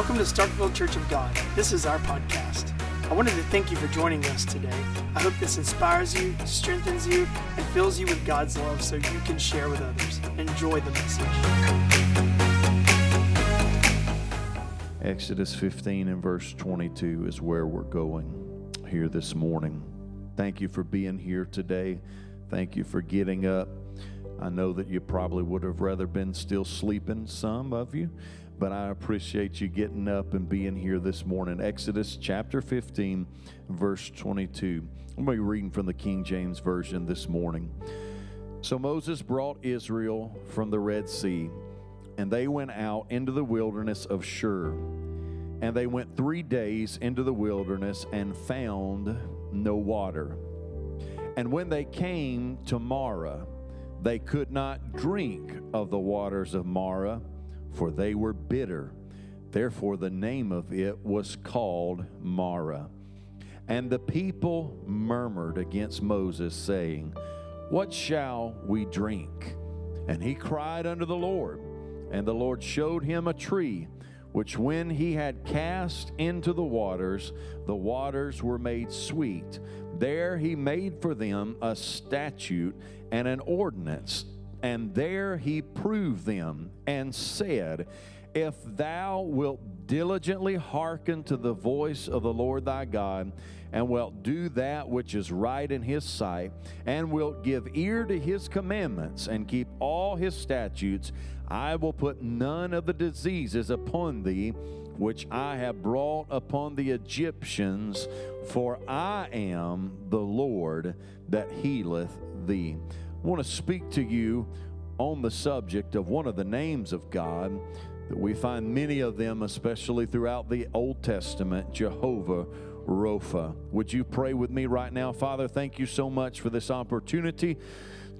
Welcome to Starkville Church of God. This is our podcast. I wanted to thank you for joining us today. I hope this inspires you, strengthens you, and fills you with God's love so you can share with others. Enjoy the message. Exodus 15 and verse 22 is where we're going here this morning. Thank you for being here today. Thank you for getting up. I know that you probably would have rather been still sleeping, some of you, but I appreciate you getting up and being here this morning. Exodus chapter 15, verse 22. I'm going to be reading from the King James Version this morning. So Moses brought Israel from the Red Sea, and they went out into the wilderness of Shur. And they went three days into the wilderness and found no water. And when they came to Marah, they could not drink of the waters of Marah for they were bitter. Therefore, the name of it was called Marah. And the people murmured against Moses, saying, What shall we drink? And he cried unto the Lord, and the Lord showed him a tree, which when he had cast into the waters, the waters were made sweet. There he made for them a statute and an ordinance and there he proved them and said, If thou wilt diligently hearken to the voice of the Lord thy God, and wilt do that which is right in his sight, and wilt give ear to his commandments, and keep all his statutes, I will put none of the diseases upon thee which I have brought upon the Egyptians, for I am the Lord that healeth thee. Want to speak to you on the subject of one of the names of God that we find many of them, especially throughout the Old Testament, Jehovah Rapha. Would you pray with me right now? Father, thank you so much for this opportunity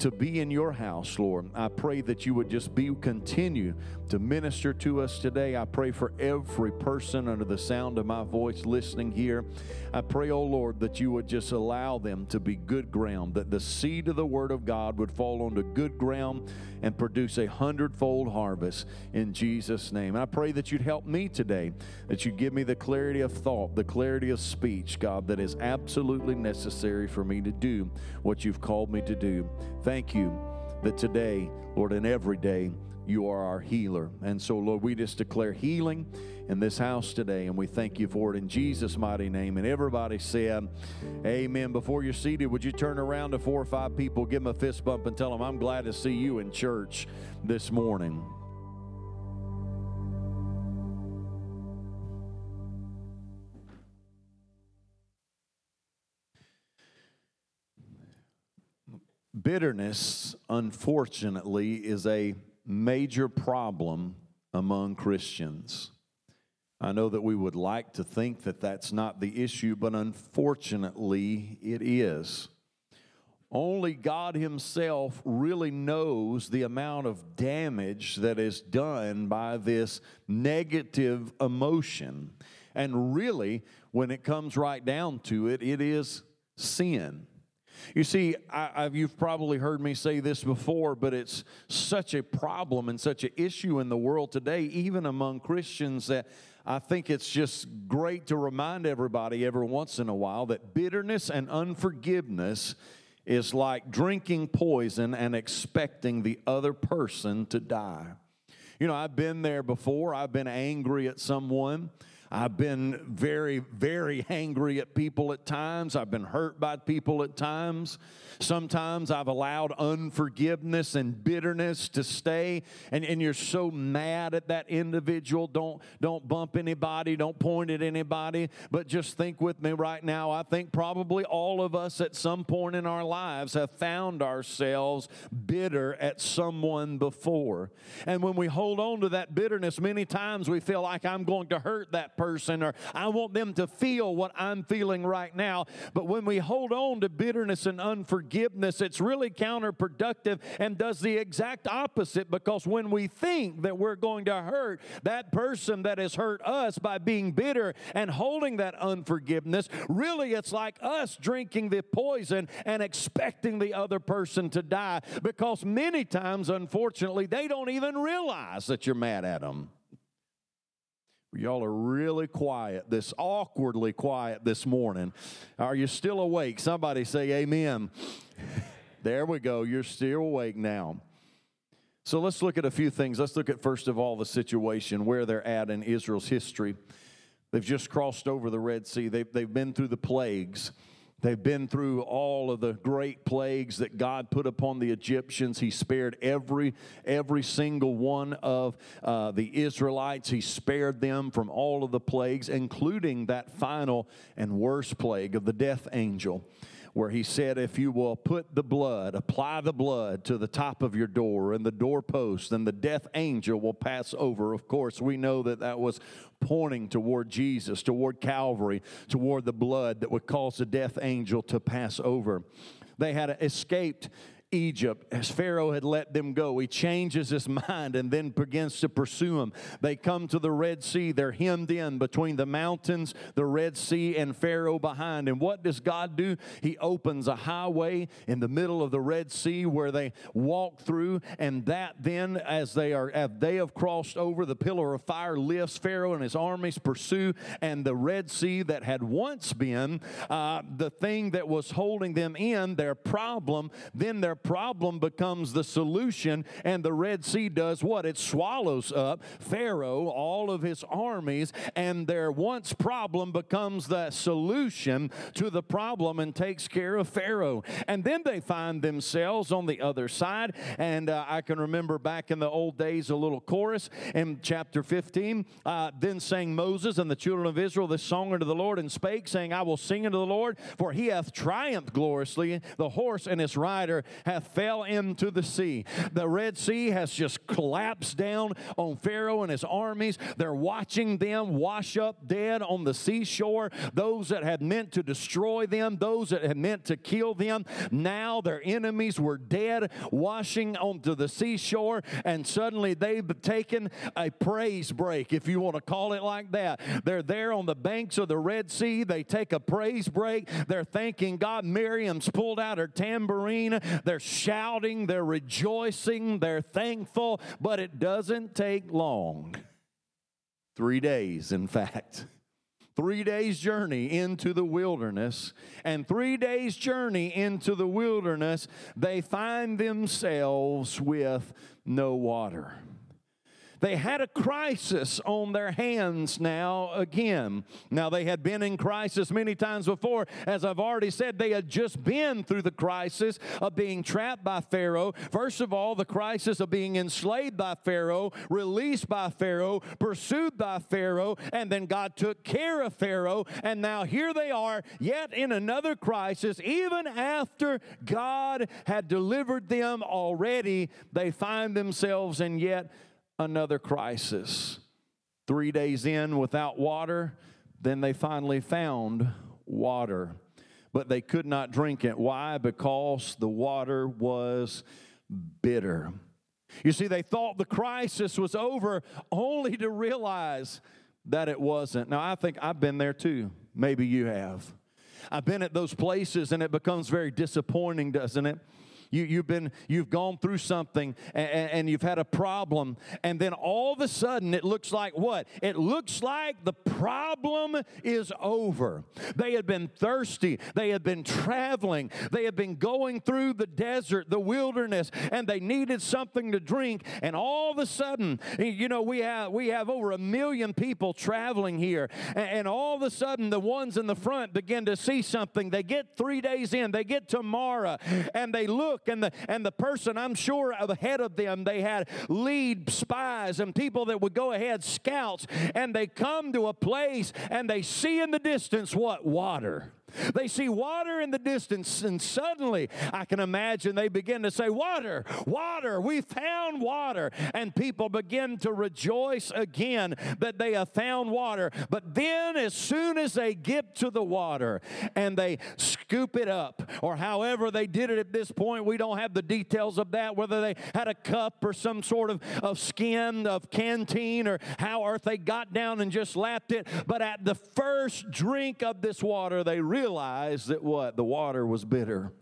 to be in your house, Lord. I pray that you would just be continue to minister to us today. I pray for every person under the sound of my voice listening here. I pray, oh Lord, that you would just allow them to be good ground, that the seed of the word of God would fall onto good ground and produce a hundredfold harvest in Jesus' name. I pray that you'd help me today, that you give me the clarity of thought, the clarity of speech, God, that is absolutely necessary for me to do what you've called me to do. Thank you that today, Lord, and every day, you are our healer. And so, Lord, we just declare healing in this house today, and we thank you for it in Jesus' mighty name. And everybody said, Amen. Before you're seated, would you turn around to four or five people, give them a fist bump, and tell them, I'm glad to see you in church this morning. Bitterness, unfortunately, is a major problem among Christians. I know that we would like to think that that's not the issue, but unfortunately, it is. Only God Himself really knows the amount of damage that is done by this negative emotion. And really, when it comes right down to it, it is sin. You see, I, you've probably heard me say this before, but it's such a problem and such an issue in the world today, even among Christians, that I think it's just great to remind everybody every once in a while that bitterness and unforgiveness is like drinking poison and expecting the other person to die. You know, I've been there before, I've been angry at someone I've been very, very angry at people at times. I've been hurt by people at times. Sometimes I've allowed unforgiveness and bitterness to stay, and, and you're so mad at that individual. Don't, don't bump anybody, don't point at anybody, but just think with me right now. I think probably all of us at some point in our lives have found ourselves bitter at someone before. And when we hold on to that bitterness, many times we feel like I'm going to hurt that person or I want them to feel what I'm feeling right now. But when we hold on to bitterness and unforgiveness, it's really counterproductive and does the exact opposite because when we think that we're going to hurt that person that has hurt us by being bitter and holding that unforgiveness, really it's like us drinking the poison and expecting the other person to die because many times, unfortunately, they don't even realize that you're mad at them. Y'all are really quiet, this awkwardly quiet this morning. Are you still awake? Somebody say amen. there we go. You're still awake now. So let's look at a few things. Let's look at, first of all, the situation, where they're at in Israel's history. They've just crossed over the Red Sea, they've, they've been through the plagues. They've been through all of the great plagues that God put upon the Egyptians. He spared every every single one of uh, the Israelites. He spared them from all of the plagues, including that final and worst plague of the death angel where he said, If you will put the blood, apply the blood to the top of your door and the doorpost, then the death angel will pass over. Of course, we know that that was pointing toward Jesus, toward Calvary, toward the blood that would cause the death angel to pass over. They had escaped Egypt as Pharaoh had let them go. He changes his mind and then begins to pursue them. They come to the Red Sea. They're hemmed in between the mountains, the Red Sea, and Pharaoh behind. And what does God do? He opens a highway in the middle of the Red Sea where they walk through. And that then, as they are, as they have crossed over, the pillar of fire lifts. Pharaoh and his armies pursue, and the Red Sea that had once been uh, the thing that was holding them in, their problem, then their problem becomes the solution, and the Red Sea does what? It swallows up Pharaoh, all of his armies, and their once problem becomes the solution to the problem and takes care of Pharaoh. And then they find themselves on the other side. And uh, I can remember back in the old days a little chorus in chapter 15. Uh, then sang Moses and the children of Israel this song unto the Lord and spake, saying, I will sing unto the Lord, for he hath triumphed gloriously. The horse and his rider hath fell into the sea. The Red Sea has just collapsed down on Pharaoh and his armies. They're watching them wash up dead on the seashore. Those that had meant to destroy them, those that had meant to kill them, now their enemies were dead, washing onto the seashore, and suddenly they've taken a praise break, if you want to call it like that. They're there on the banks of the Red Sea. They take a praise break. They're thanking God. Miriam's pulled out her tambourine. They're shouting, they're rejoicing, they're thankful, but it doesn't take long. Three days, in fact. Three days' journey into the wilderness, and three days' journey into the wilderness, they find themselves with no water. They had a crisis on their hands now again. Now, they had been in crisis many times before. As I've already said, they had just been through the crisis of being trapped by Pharaoh. First of all, the crisis of being enslaved by Pharaoh, released by Pharaoh, pursued by Pharaoh, and then God took care of Pharaoh. And now here they are, yet in another crisis. Even after God had delivered them already, they find themselves in yet another crisis. Three days in without water, then they finally found water. But they could not drink it. Why? Because the water was bitter. You see, they thought the crisis was over only to realize that it wasn't. Now, I think I've been there too. Maybe you have. I've been at those places and it becomes very disappointing, doesn't it? You, you've been, you've gone through something and, and you've had a problem, and then all of a sudden it looks like what? It looks like the problem is over. They had been thirsty, they had been traveling, they had been going through the desert, the wilderness, and they needed something to drink. And all of a sudden, you know, we have we have over a million people traveling here, and, and all of a sudden the ones in the front begin to see something. They get three days in, they get to Marah, and they look and the, and the person I'm sure ahead of them, they had lead spies and people that would go ahead, scouts, and they come to a place and they see in the distance what? Water. They see water in the distance, and suddenly I can imagine they begin to say, Water, water, we found water. And people begin to rejoice again that they have found water. But then, as soon as they get to the water and they scoop it up, or however they did it at this point, we don't have the details of that, whether they had a cup or some sort of, of skin of canteen or how, earth they got down and just lapped it. But at the first drink of this water, they really realized that what? The water was bitter.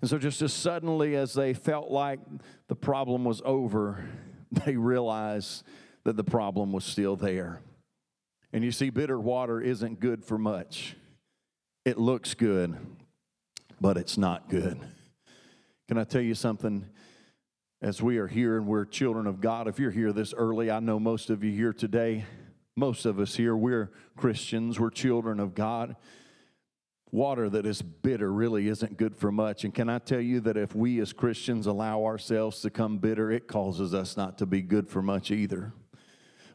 And so, just as suddenly as they felt like the problem was over, they realized that the problem was still there. And you see, bitter water isn't good for much. It looks good, but it's not good. Can I tell you something? As we are here and we're children of God, if you're here this early, I know most of you here today, most of us here, we're Christians, we're children of God. Water that is bitter really isn't good for much. And can I tell you that if we as Christians allow ourselves to come bitter, it causes us not to be good for much either.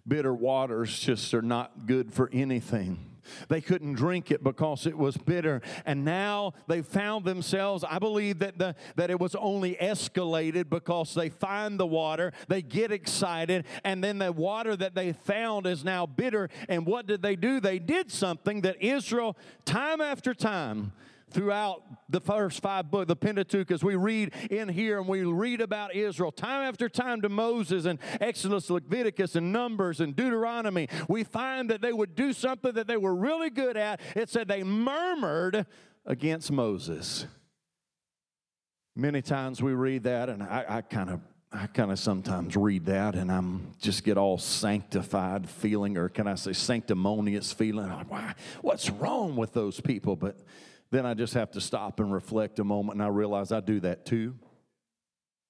Bitter waters just are not good for anything. They couldn't drink it because it was bitter. And now they found themselves, I believe that, the, that it was only escalated because they find the water, they get excited, and then the water that they found is now bitter. And what did they do? They did something that Israel, time after time, throughout the first five books, the Pentateuch, as we read in here and we read about Israel time after time to Moses and Exodus, Leviticus, and Numbers and Deuteronomy, we find that they would do something that they were really good at. It said they murmured against Moses. Many times we read that, and I kind of I kind of sometimes read that and I'm just get all sanctified feeling, or can I say sanctimonious feeling? Like, why? What's wrong with those people? But then I just have to stop and reflect a moment, and I realize I do that too.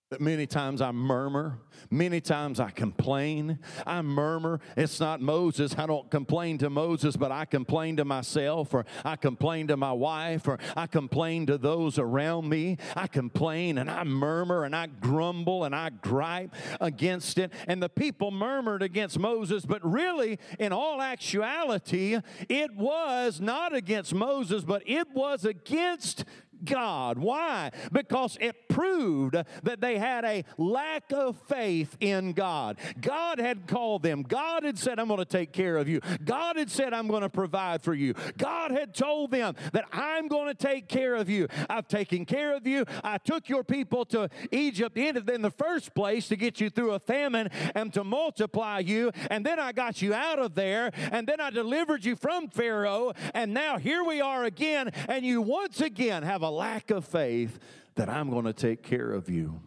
That many times I murmur, many times I complain. I murmur. It's not Moses. I don't complain to Moses, but I complain to myself, or I complain to my wife, or I complain to those around me. I complain and I murmur and I grumble and I gripe against it. And the people murmured against Moses, but really, in all actuality, it was not against Moses, but it was against God. Why? Because it proved that they had a lack of faith in God. God had called them. God had said, I'm going to take care of you. God had said, I'm going to provide for you. God had told them that I'm going to take care of you. I've taken care of you. I took your people to Egypt in the first place to get you through a famine and to multiply you. And then I got you out of there. And then I delivered you from Pharaoh. And now here we are again. And you once again have a lack of faith that I'm going to take care of you.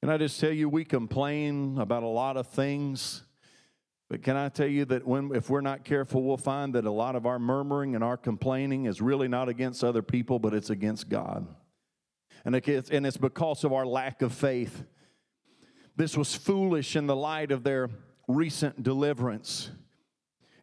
Can I just tell you, we complain about a lot of things. But can I tell you that when, if we're not careful, we'll find that a lot of our murmuring and our complaining is really not against other people, but it's against God. And it's, and it's because of our lack of faith. This was foolish in the light of their recent deliverance.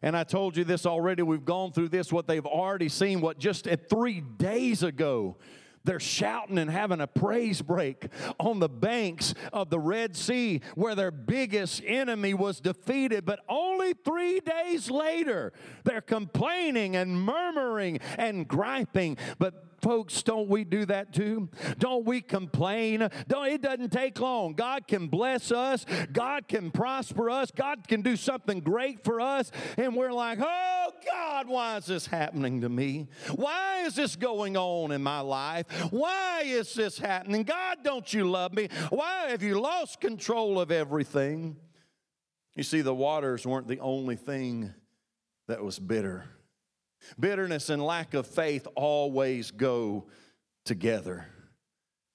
And I told you this already. We've gone through this, what they've already seen, what just three days ago. They're shouting and having a praise break on the banks of the Red Sea where their biggest enemy was defeated. But only three days later, they're complaining and murmuring and griping. But Folks, don't we do that too? Don't we complain? Don't it doesn't take long. God can bless us. God can prosper us. God can do something great for us and we're like, "Oh God, why is this happening to me? Why is this going on in my life? Why is this happening? God, don't you love me? Why have you lost control of everything?" You see, the waters weren't the only thing that was bitter. Bitterness and lack of faith always go together,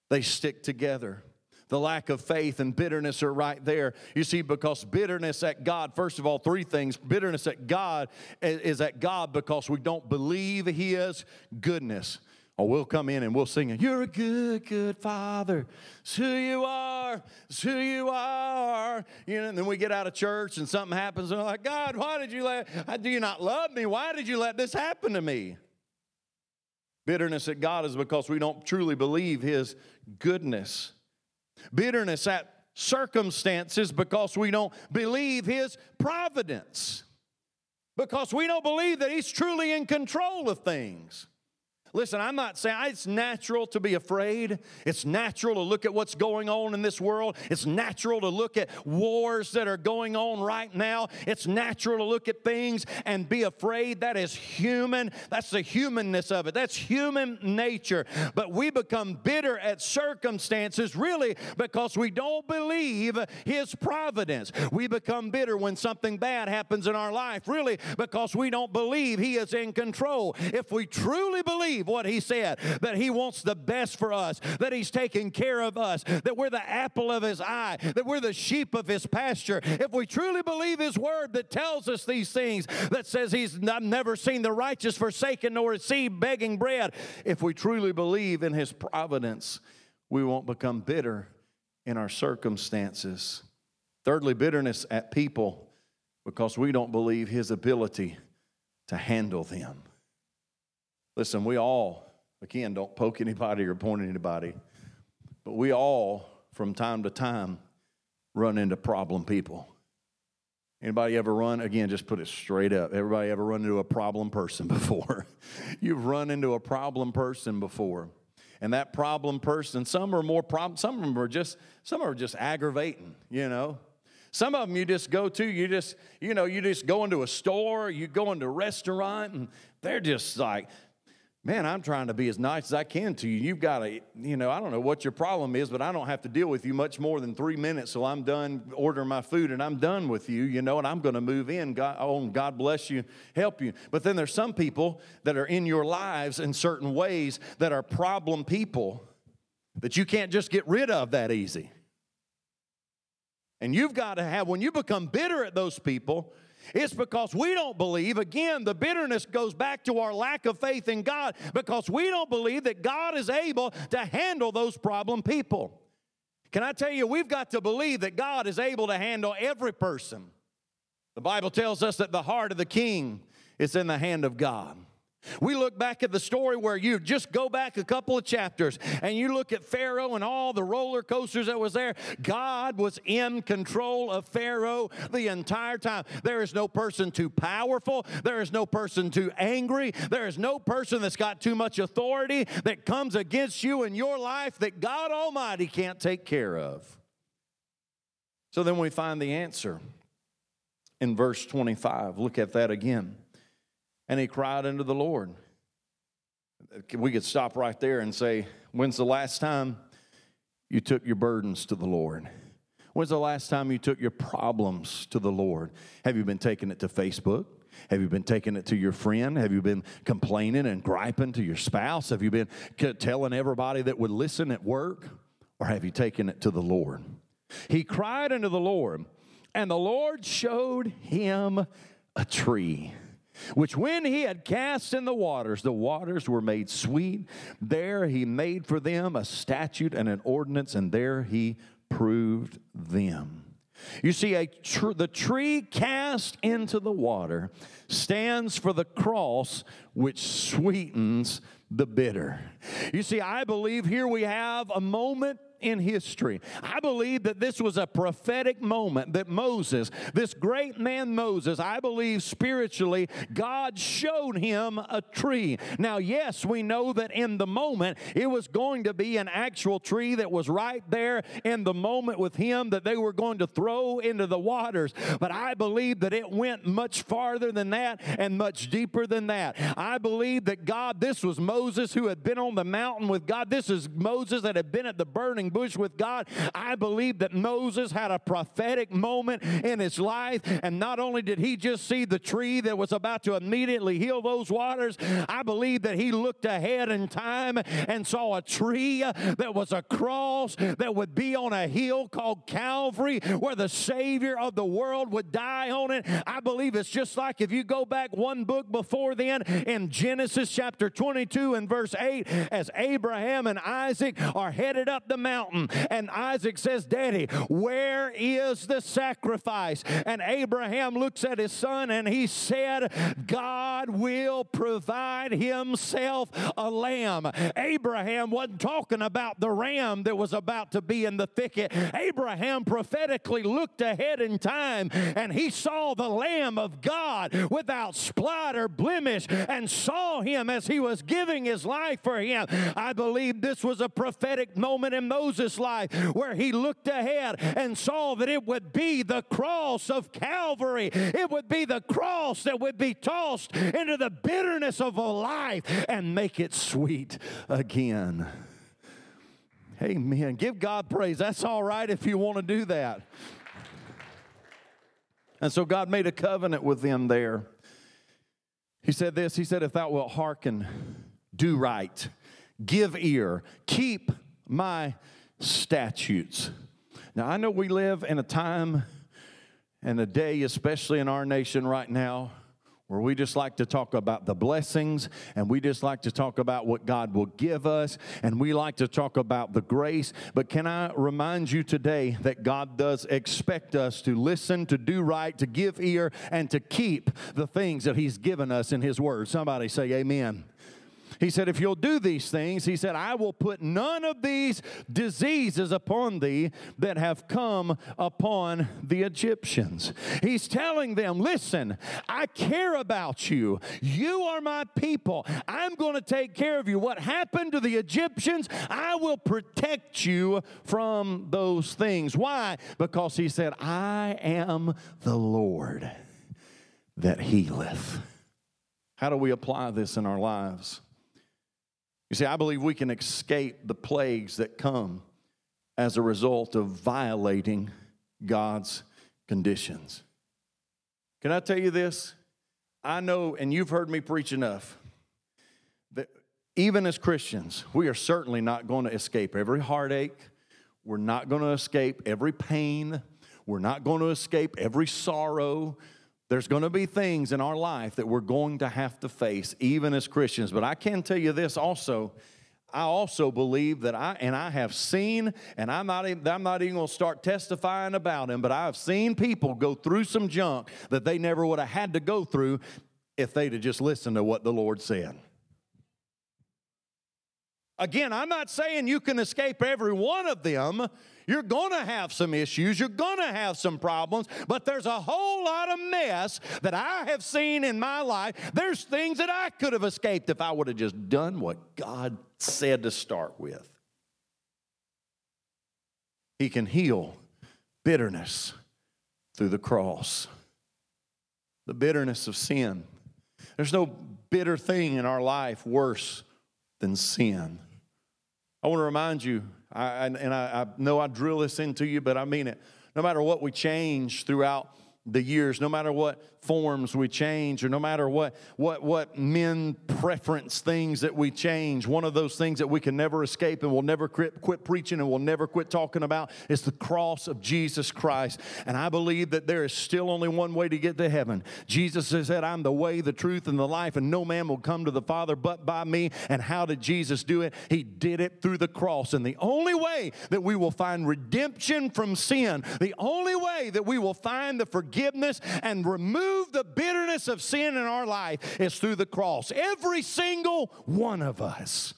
they stick together. The lack of faith and bitterness are right there. You see, because bitterness at God, first of all, three things. Bitterness at God is at God because we don't believe His goodness. Or we'll come in and we'll sing, You're a good, good father. It's who you are. It's who you are. You know, and then we get out of church and something happens, and we're like, God, why did you let, uh, do you not love me? Why did you let this happen to me? Bitterness at God is because we don't truly believe His goodness. Bitterness at circumstances because we don't believe His providence. Because we don't believe that He's truly in control of things. Listen, I'm not saying it's natural to be afraid. It's natural to look at what's going on in this world. It's natural to look at wars that are going on right now. It's natural to look at things and be afraid. That is human. That's the humanness of it. That's human nature. But we become bitter at circumstances really because we don't believe His providence. We become bitter when something bad happens in our life really because we don't believe He is in control. If we truly believe believe what he said that he wants the best for us, that he's taking care of us, that we're the apple of his eye, that we're the sheep of his pasture, if we truly believe his word that tells us these things, that says he's never seen the righteous forsaken nor his seed begging bread, if we truly believe in his providence, we won't become bitter in our circumstances. Thirdly, bitterness at people because we don't believe his ability to handle them. Listen, we all, again, don't poke anybody or point anybody, but we all, from time to time, run into problem people. Anybody ever run? Again, just put it straight up. Everybody ever run into a problem person before? You've run into a problem person before. And that problem person, some are more problem, some of them are just, some are just aggravating, you know. Some of them you just go to, you just, you know, you just go into a store, you go into a restaurant, and they're just like, man, I'm trying to be as nice as I can to you. You've got to, you know, I don't know what your problem is, but I don't have to deal with you much more than three minutes. So I'm done ordering my food and I'm done with you, you know, and I'm going to move in. God, oh, God bless you, help you. But then there's some people that are in your lives in certain ways that are problem people that you can't just get rid of that easy. And you've got to have, when you become bitter at those people, it's because we don't believe. Again, the bitterness goes back to our lack of faith in God because we don't believe that God is able to handle those problem people. Can I tell you, we've got to believe that God is able to handle every person. The Bible tells us that the heart of the king is in the hand of God. We look back at the story where you just go back a couple of chapters and you look at Pharaoh and all the roller coasters that was there. God was in control of Pharaoh the entire time. There is no person too powerful. There is no person too angry. There is no person that's got too much authority that comes against you in your life that God Almighty can't take care of. So then we find the answer in verse 25. Look at that again and he cried unto the Lord. We could stop right there and say, When's the last time you took your burdens to the Lord? When's the last time you took your problems to the Lord? Have you been taking it to Facebook? Have you been taking it to your friend? Have you been complaining and griping to your spouse? Have you been telling everybody that would listen at work? Or have you taken it to the Lord? He cried unto the Lord, and the Lord showed him a tree which when he had cast in the waters, the waters were made sweet. There he made for them a statute and an ordinance, and there he proved them. You see, tr- the tree cast into the water stands for the cross which sweetens the bitter. You see, I believe here we have a moment in history. I believe that this was a prophetic moment that Moses, this great man Moses, I believe spiritually, God showed him a tree. Now, yes, we know that in the moment it was going to be an actual tree that was right there in the moment with him that they were going to throw into the waters. But I believe that it went much farther than that and much deeper than that. I believe that God, this was Moses who had been on the mountain with God. This is Moses that had been at the burning bush with God. I believe that Moses had a prophetic moment in his life, and not only did he just see the tree that was about to immediately heal those waters, I believe that he looked ahead in time and saw a tree that was a cross that would be on a hill called Calvary where the Savior of the world would die on it. I believe it's just like if you go back one book before then in Genesis chapter 22 and verse 8, as Abraham and Isaac are headed up the mountain mountain. And Isaac says, Daddy, where is the sacrifice? And Abraham looks at his son and he said, God will provide himself a lamb. Abraham wasn't talking about the ram that was about to be in the thicket. Abraham prophetically looked ahead in time and he saw the Lamb of God without spot or blemish and saw him as he was giving his life for him. I believe this was a prophetic moment in Moses Moses' life where he looked ahead and saw that it would be the cross of Calvary. It would be the cross that would be tossed into the bitterness of a life and make it sweet again. Amen. Give God praise. That's all right if you want to do that. And so God made a covenant with them there. He said this He said, If thou wilt hearken do right, give ear, keep my statutes. Now, I know we live in a time and a day, especially in our nation right now, where we just like to talk about the blessings and we just like to talk about what God will give us and we like to talk about the grace. But can I remind you today that God does expect us to listen, to do right, to give ear, and to keep the things that He's given us in His Word? Somebody say, Amen. He said, If you'll do these things, he said, I will put none of these diseases upon thee that have come upon the Egyptians. He's telling them, Listen, I care about you. You are my people. I'm going to take care of you. What happened to the Egyptians, I will protect you from those things. Why? Because he said, I am the Lord that healeth. How do we apply this in our lives? You see, I believe we can escape the plagues that come as a result of violating God's conditions. Can I tell you this? I know, and you've heard me preach enough, that even as Christians, we are certainly not going to escape every heartache. We're not going to escape every pain. We're not going to escape every sorrow. There's going to be things in our life that we're going to have to face, even as Christians. But I can tell you this also. I also believe that I, and I have seen, and I'm not, even, I'm not even going to start testifying about him, but I've seen people go through some junk that they never would have had to go through if they'd have just listened to what the Lord said. Again, I'm not saying you can escape every one of them. You're going to have some issues, you're going to have some problems, but there's a whole lot of mess that I have seen in my life. There's things that I could have escaped if I would have just done what God said to start with. He can heal bitterness through the cross, the bitterness of sin. There's no bitter thing in our life worse than sin. I want to remind you I, and I, I know I drill this into you, but I mean it. No matter what we change throughout the years, no matter what forms we change, or no matter what what what men preference things that we change, one of those things that we can never escape and we'll never quit, quit preaching and we'll never quit talking about is the cross of Jesus Christ. And I believe that there is still only one way to get to heaven. Jesus has said, "I'm the way, the truth, and the life, and no man will come to the Father but by me." And how did Jesus do it? He did it through the cross. And the only way that we will find redemption from sin, the only way that we will find the forgiveness and remove the bitterness of sin in our life is through the cross. Every single one of us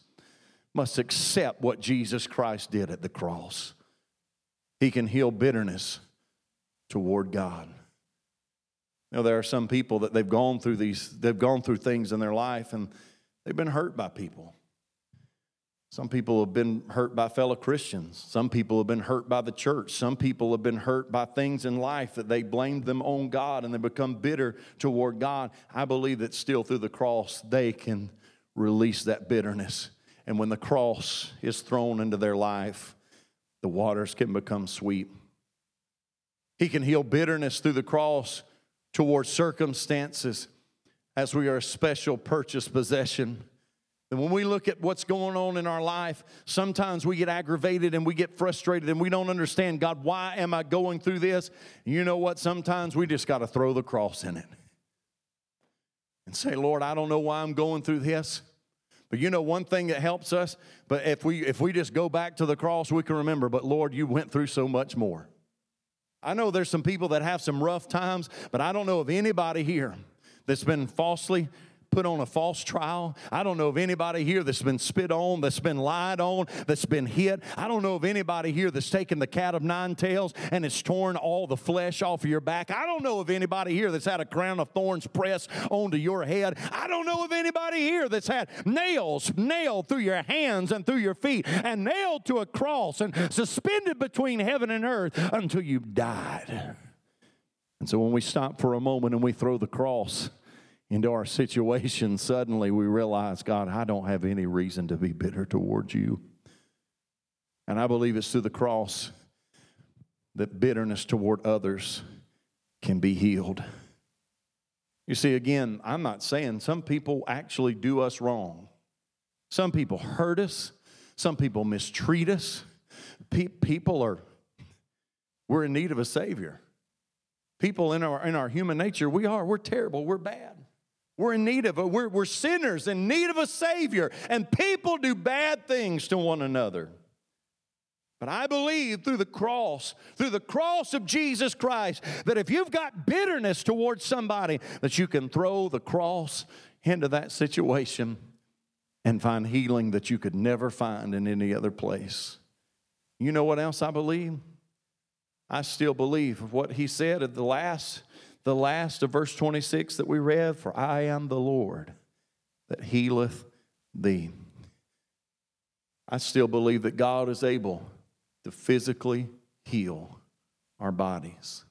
must accept what Jesus Christ did at the cross. He can heal bitterness toward God. You know, there are some people that they've gone through these, they've gone through things in their life and they've been hurt by people. Some people have been hurt by fellow Christians. Some people have been hurt by the church. Some people have been hurt by things in life that they blamed them on God and they become bitter toward God. I believe that still through the cross, they can release that bitterness. And when the cross is thrown into their life, the waters can become sweet. He can heal bitterness through the cross towards circumstances as we are a special purchase possession. And when we look at what's going on in our life, sometimes we get aggravated and we get frustrated and we don't understand God, why am I going through this? You know what? Sometimes we just got to throw the cross in it and say, Lord, I don't know why I'm going through this. But you know one thing that helps us, but if we if we just go back to the cross, we can remember, but Lord, you went through so much more. I know there's some people that have some rough times, but I don't know of anybody here that's been falsely put on a false trial. I don't know of anybody here that's been spit on, that's been lied on, that's been hit. I don't know of anybody here that's taken the cat of nine tails and it's torn all the flesh off of your back. I don't know of anybody here that's had a crown of thorns pressed onto your head. I don't know of anybody here that's had nails nailed through your hands and through your feet and nailed to a cross and suspended between heaven and earth until you died. And so when we stop for a moment and we throw the cross, into our situation, suddenly we realize, God, I don't have any reason to be bitter towards you. And I believe it's through the cross that bitterness toward others can be healed. You see, again, I'm not saying some people actually do us wrong. Some people hurt us, some people mistreat us. Pe- people are, we're in need of a Savior. People in our, in our human nature, we are, we're terrible, we're bad. We're in need of a, we're, we're sinners in need of a Savior, and people do bad things to one another. But I believe through the cross, through the cross of Jesus Christ, that if you've got bitterness towards somebody, that you can throw the cross into that situation and find healing that you could never find in any other place. You know what else I believe? I still believe what he said at the last, the last of verse 26 that we read, for I am the Lord that healeth thee. I still believe that God is able to physically heal our bodies.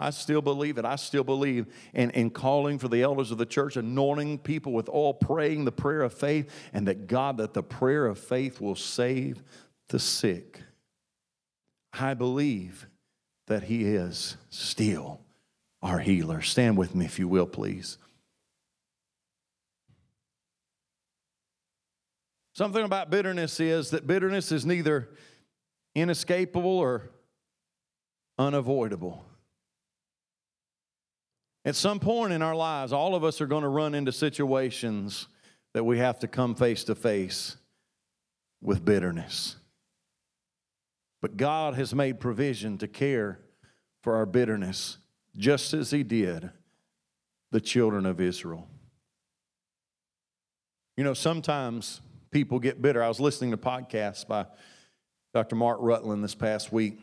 I still believe it. I still believe in, in calling for the elders of the church, anointing people with all praying the prayer of faith, and that God, that the prayer of faith will save the sick. I believe that He is still our healer. Stand with me, if you will, please. Something about bitterness is that bitterness is neither inescapable or unavoidable. At some point in our lives, all of us are going to run into situations that we have to come face to face with bitterness. But God has made provision to care for our bitterness, just as He did the children of Israel. You know, sometimes people get bitter. I was listening to podcasts by Dr. Mark Rutland this past week.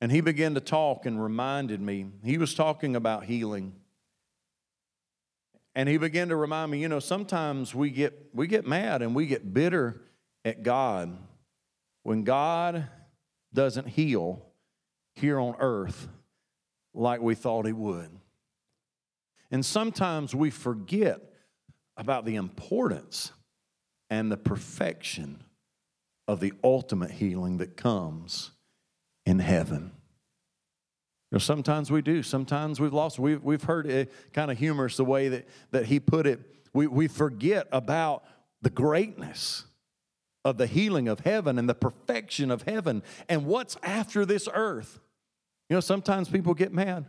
And he began to talk and reminded me. He was talking about healing. And he began to remind me, you know, sometimes we get we get mad and we get bitter at God when God doesn't heal here on earth like we thought he would. And sometimes we forget about the importance and the perfection of the ultimate healing that comes in heaven. You know, sometimes we do. Sometimes we've lost. We've, we've heard it kind of humorous the way that, that he put it. We, we forget about the greatness of the healing of heaven and the perfection of heaven and what's after this earth. You know, sometimes people get mad.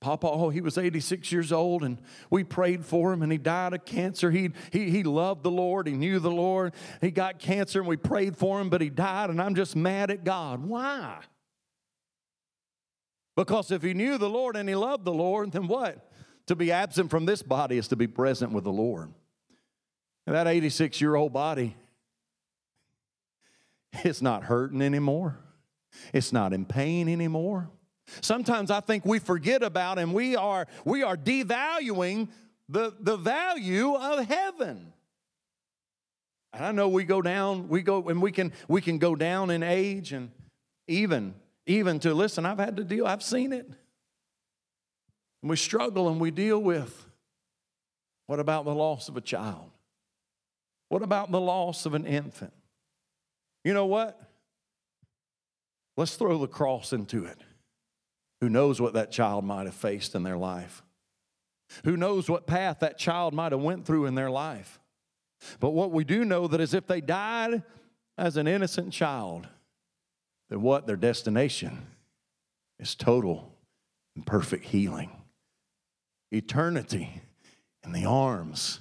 Papa, oh, he was 86 years old, and we prayed for him, and he died of cancer. He, he, he loved the Lord, he knew the Lord. He got cancer, and we prayed for him, but he died, and I'm just mad at God. Why? Because if he knew the Lord and he loved the Lord, then what? To be absent from this body is to be present with the Lord. And that 86 year old body, it's not hurting anymore, it's not in pain anymore. Sometimes I think we forget about and we are we are devaluing the, the value of heaven. And I know we go down, we go and we can we can go down in age and even even to listen, I've had to deal, I've seen it. And we struggle and we deal with what about the loss of a child? What about the loss of an infant? You know what? Let's throw the cross into it. Who knows what that child might have faced in their life? Who knows what path that child might have went through in their life? But what we do know that is if they died as an innocent child, then what their destination is total and perfect healing. Eternity in the arms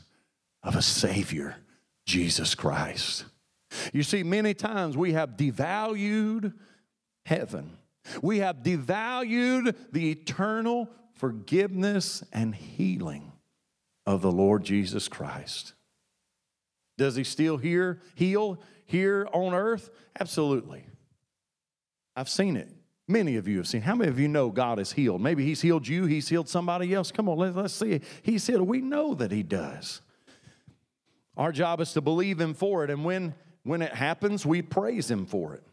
of a Savior, Jesus Christ. You see, many times we have devalued heaven we have devalued the eternal forgiveness and healing of the Lord Jesus Christ. Does he still hear, heal here on earth? Absolutely. I've seen it. Many of you have seen. How many of you know God has healed? Maybe He's healed you, He's healed somebody else. Come on, let's, let's see. He's healed. We know that He does. Our job is to believe Him for it. And when, when it happens, we praise Him for it.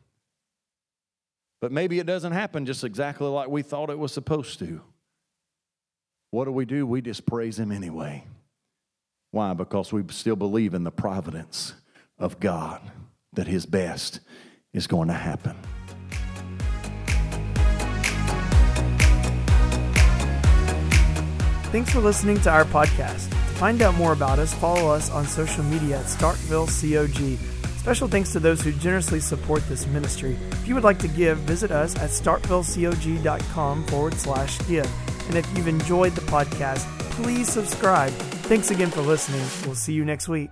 But maybe it doesn't happen just exactly like we thought it was supposed to. What do we do? We just praise Him anyway. Why? Because we still believe in the providence of God, that His best is going to happen. Thanks for listening to our podcast. To find out more about us, follow us on social media at Starkville COG. Special thanks to those who generously support this ministry. If you would like to give, visit us at starkvillecog.com forward slash give. And if you've enjoyed the podcast, please subscribe. Thanks again for listening. We'll see you next week.